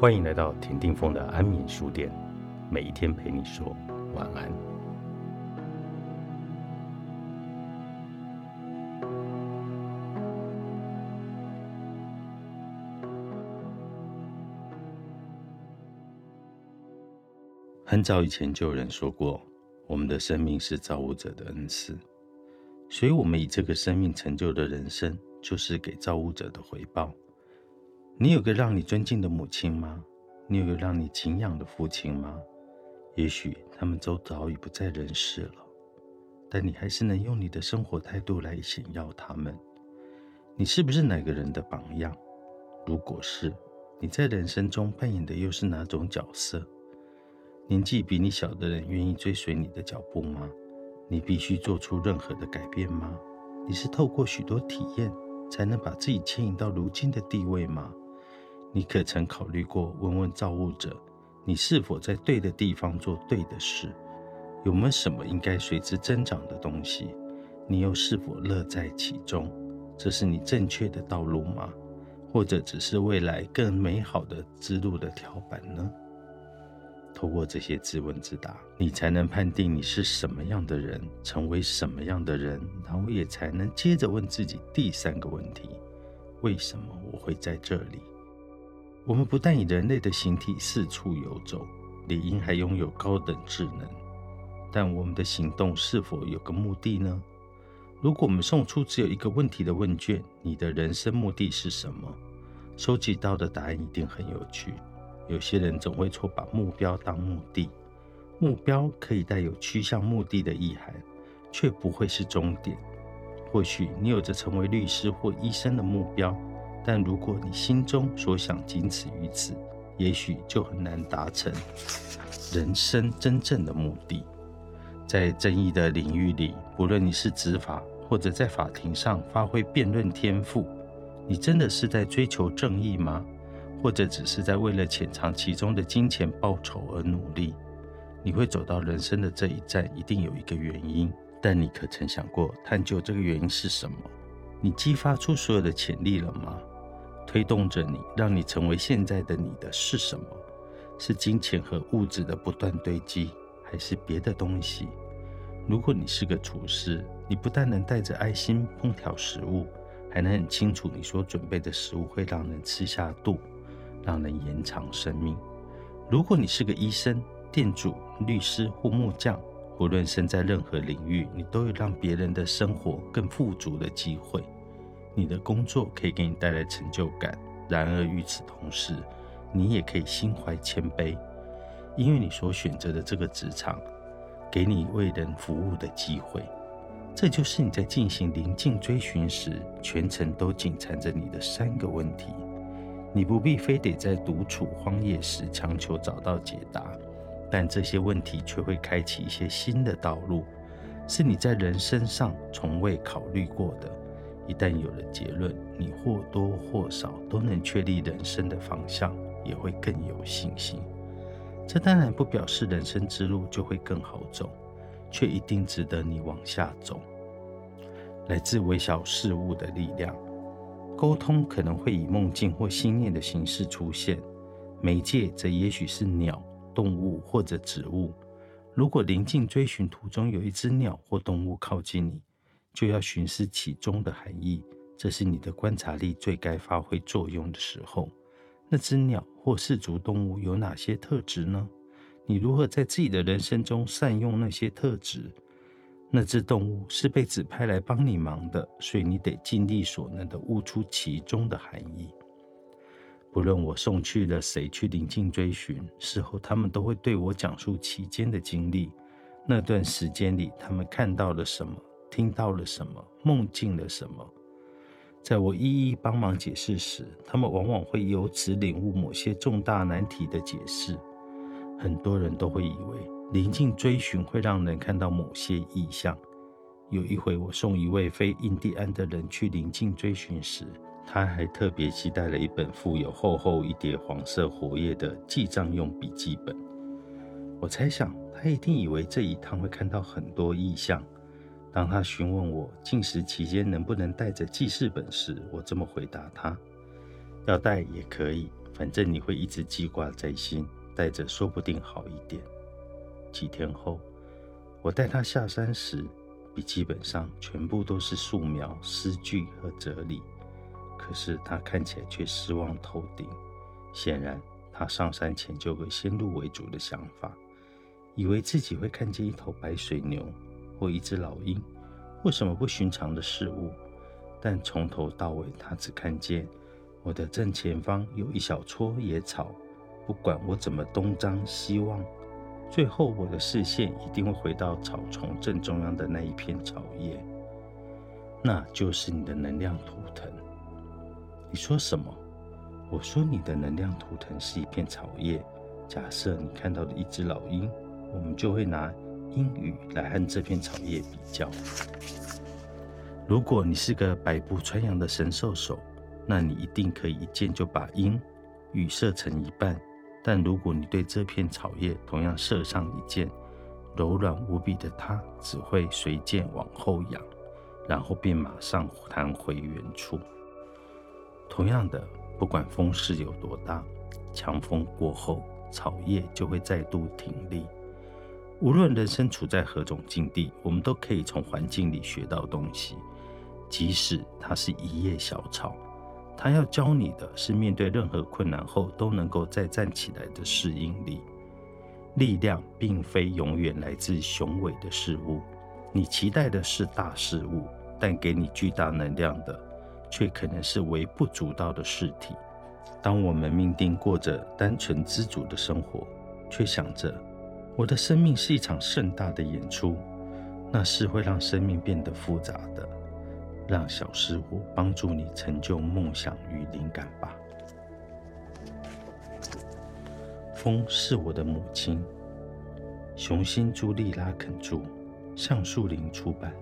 欢迎来到田定峰的安眠书店，每一天陪你说晚安。很早以前就有人说过，我们的生命是造物者的恩赐，所以我们以这个生命成就的人生，就是给造物者的回报。你有个让你尊敬的母亲吗？你有个让你敬仰的父亲吗？也许他们都早已不在人世了，但你还是能用你的生活态度来显耀他们。你是不是哪个人的榜样？如果是，你在人生中扮演的又是哪种角色？年纪比你小的人愿意追随你的脚步吗？你必须做出任何的改变吗？你是透过许多体验才能把自己牵引到如今的地位吗？你可曾考虑过问问造物者，你是否在对的地方做对的事？有没有什么应该随之增长的东西？你又是否乐在其中？这是你正确的道路吗？或者只是未来更美好的之路的跳板呢？透过这些自问自答，你才能判定你是什么样的人，成为什么样的人，然后也才能接着问自己第三个问题：为什么我会在这里？我们不但以人类的形体四处游走，理应还拥有高等智能。但我们的行动是否有个目的呢？如果我们送出只有一个问题的问卷，你的人生目的是什么？收集到的答案一定很有趣。有些人总会错把目标当目的，目标可以带有趋向目的的意涵，却不会是终点。或许你有着成为律师或医生的目标。但如果你心中所想仅此于此，也许就很难达成人生真正的目的。在争议的领域里，不论你是执法或者在法庭上发挥辩论天赋，你真的是在追求正义吗？或者只是在为了潜藏其中的金钱报酬而努力？你会走到人生的这一站，一定有一个原因。但你可曾想过探究这个原因是什么？你激发出所有的潜力了吗？推动着你，让你成为现在的你的是什么？是金钱和物质的不断堆积，还是别的东西？如果你是个厨师，你不但能带着爱心烹调食物，还能很清楚你所准备的食物会让人吃下肚，让人延长生命。如果你是个医生、店主、律师或木匠，不论身在任何领域，你都有让别人的生活更富足的机会。你的工作可以给你带来成就感，然而与此同时，你也可以心怀谦卑，因为你所选择的这个职场，给你为人服务的机会。这就是你在进行临近追寻时，全程都紧缠着你的三个问题。你不必非得在独处荒野时强求找到解答，但这些问题却会开启一些新的道路，是你在人生上从未考虑过的。一旦有了结论，你或多或少都能确立人生的方向，也会更有信心。这当然不表示人生之路就会更好走，却一定值得你往下走。来自微小事物的力量，沟通可能会以梦境或心念的形式出现，媒介则也许是鸟、动物或者植物。如果临近追寻途中有一只鸟或动物靠近你，就要寻思其中的含义，这是你的观察力最该发挥作用的时候。那只鸟或四足动物有哪些特质呢？你如何在自己的人生中善用那些特质？那只动物是被指派来帮你忙的，所以你得尽力所能的悟出其中的含义。不论我送去了谁去临近追寻，事后他们都会对我讲述其间的经历。那段时间里，他们看到了什么？听到了什么？梦境了什么？在我一一帮忙解释时，他们往往会由此领悟某些重大难题的解释。很多人都会以为临近追寻会让人看到某些意象。有一回，我送一位非印第安的人去临近追寻时，他还特别期待了一本附有厚厚一叠黄色活页的记账用笔记本。我猜想，他一定以为这一趟会看到很多意象。当他询问我进食期间能不能带着记事本时，我这么回答他：要带也可以，反正你会一直记挂在心，带着说不定好一点。几天后，我带他下山时，笔记本上全部都是素描、诗句和哲理，可是他看起来却失望透顶。显然，他上山前就有先入为主的想法，以为自己会看见一头白水牛或一只老鹰，或什么不寻常的事物。但从头到尾，他只看见。我的正前方有一小撮野草，不管我怎么东张西望，最后我的视线一定会回到草丛正中央的那一片草叶，那就是你的能量图腾。你说什么？我说你的能量图腾是一片草叶。假设你看到的一只老鹰，我们就会拿鹰羽来和这片草叶比较。如果你是个百步穿杨的神兽手。那你一定可以一箭就把鹰羽射成一半，但如果你对这片草叶同样射上一箭，柔软无比的它只会随箭往后仰，然后便马上弹回原处。同样的，不管风势有多大，强风过后，草叶就会再度挺立。无论人生处在何种境地，我们都可以从环境里学到东西，即使它是一叶小草。他要教你的是面对任何困难后都能够再站起来的适应力。力量并非永远来自雄伟的事物，你期待的是大事物，但给你巨大能量的，却可能是微不足道的事体。当我们命定过着单纯知足的生活，却想着我的生命是一场盛大的演出，那是会让生命变得复杂的。让小事物帮助你成就梦想与灵感吧。风是我的母亲。雄心朱莉拉肯著，橡树林出版。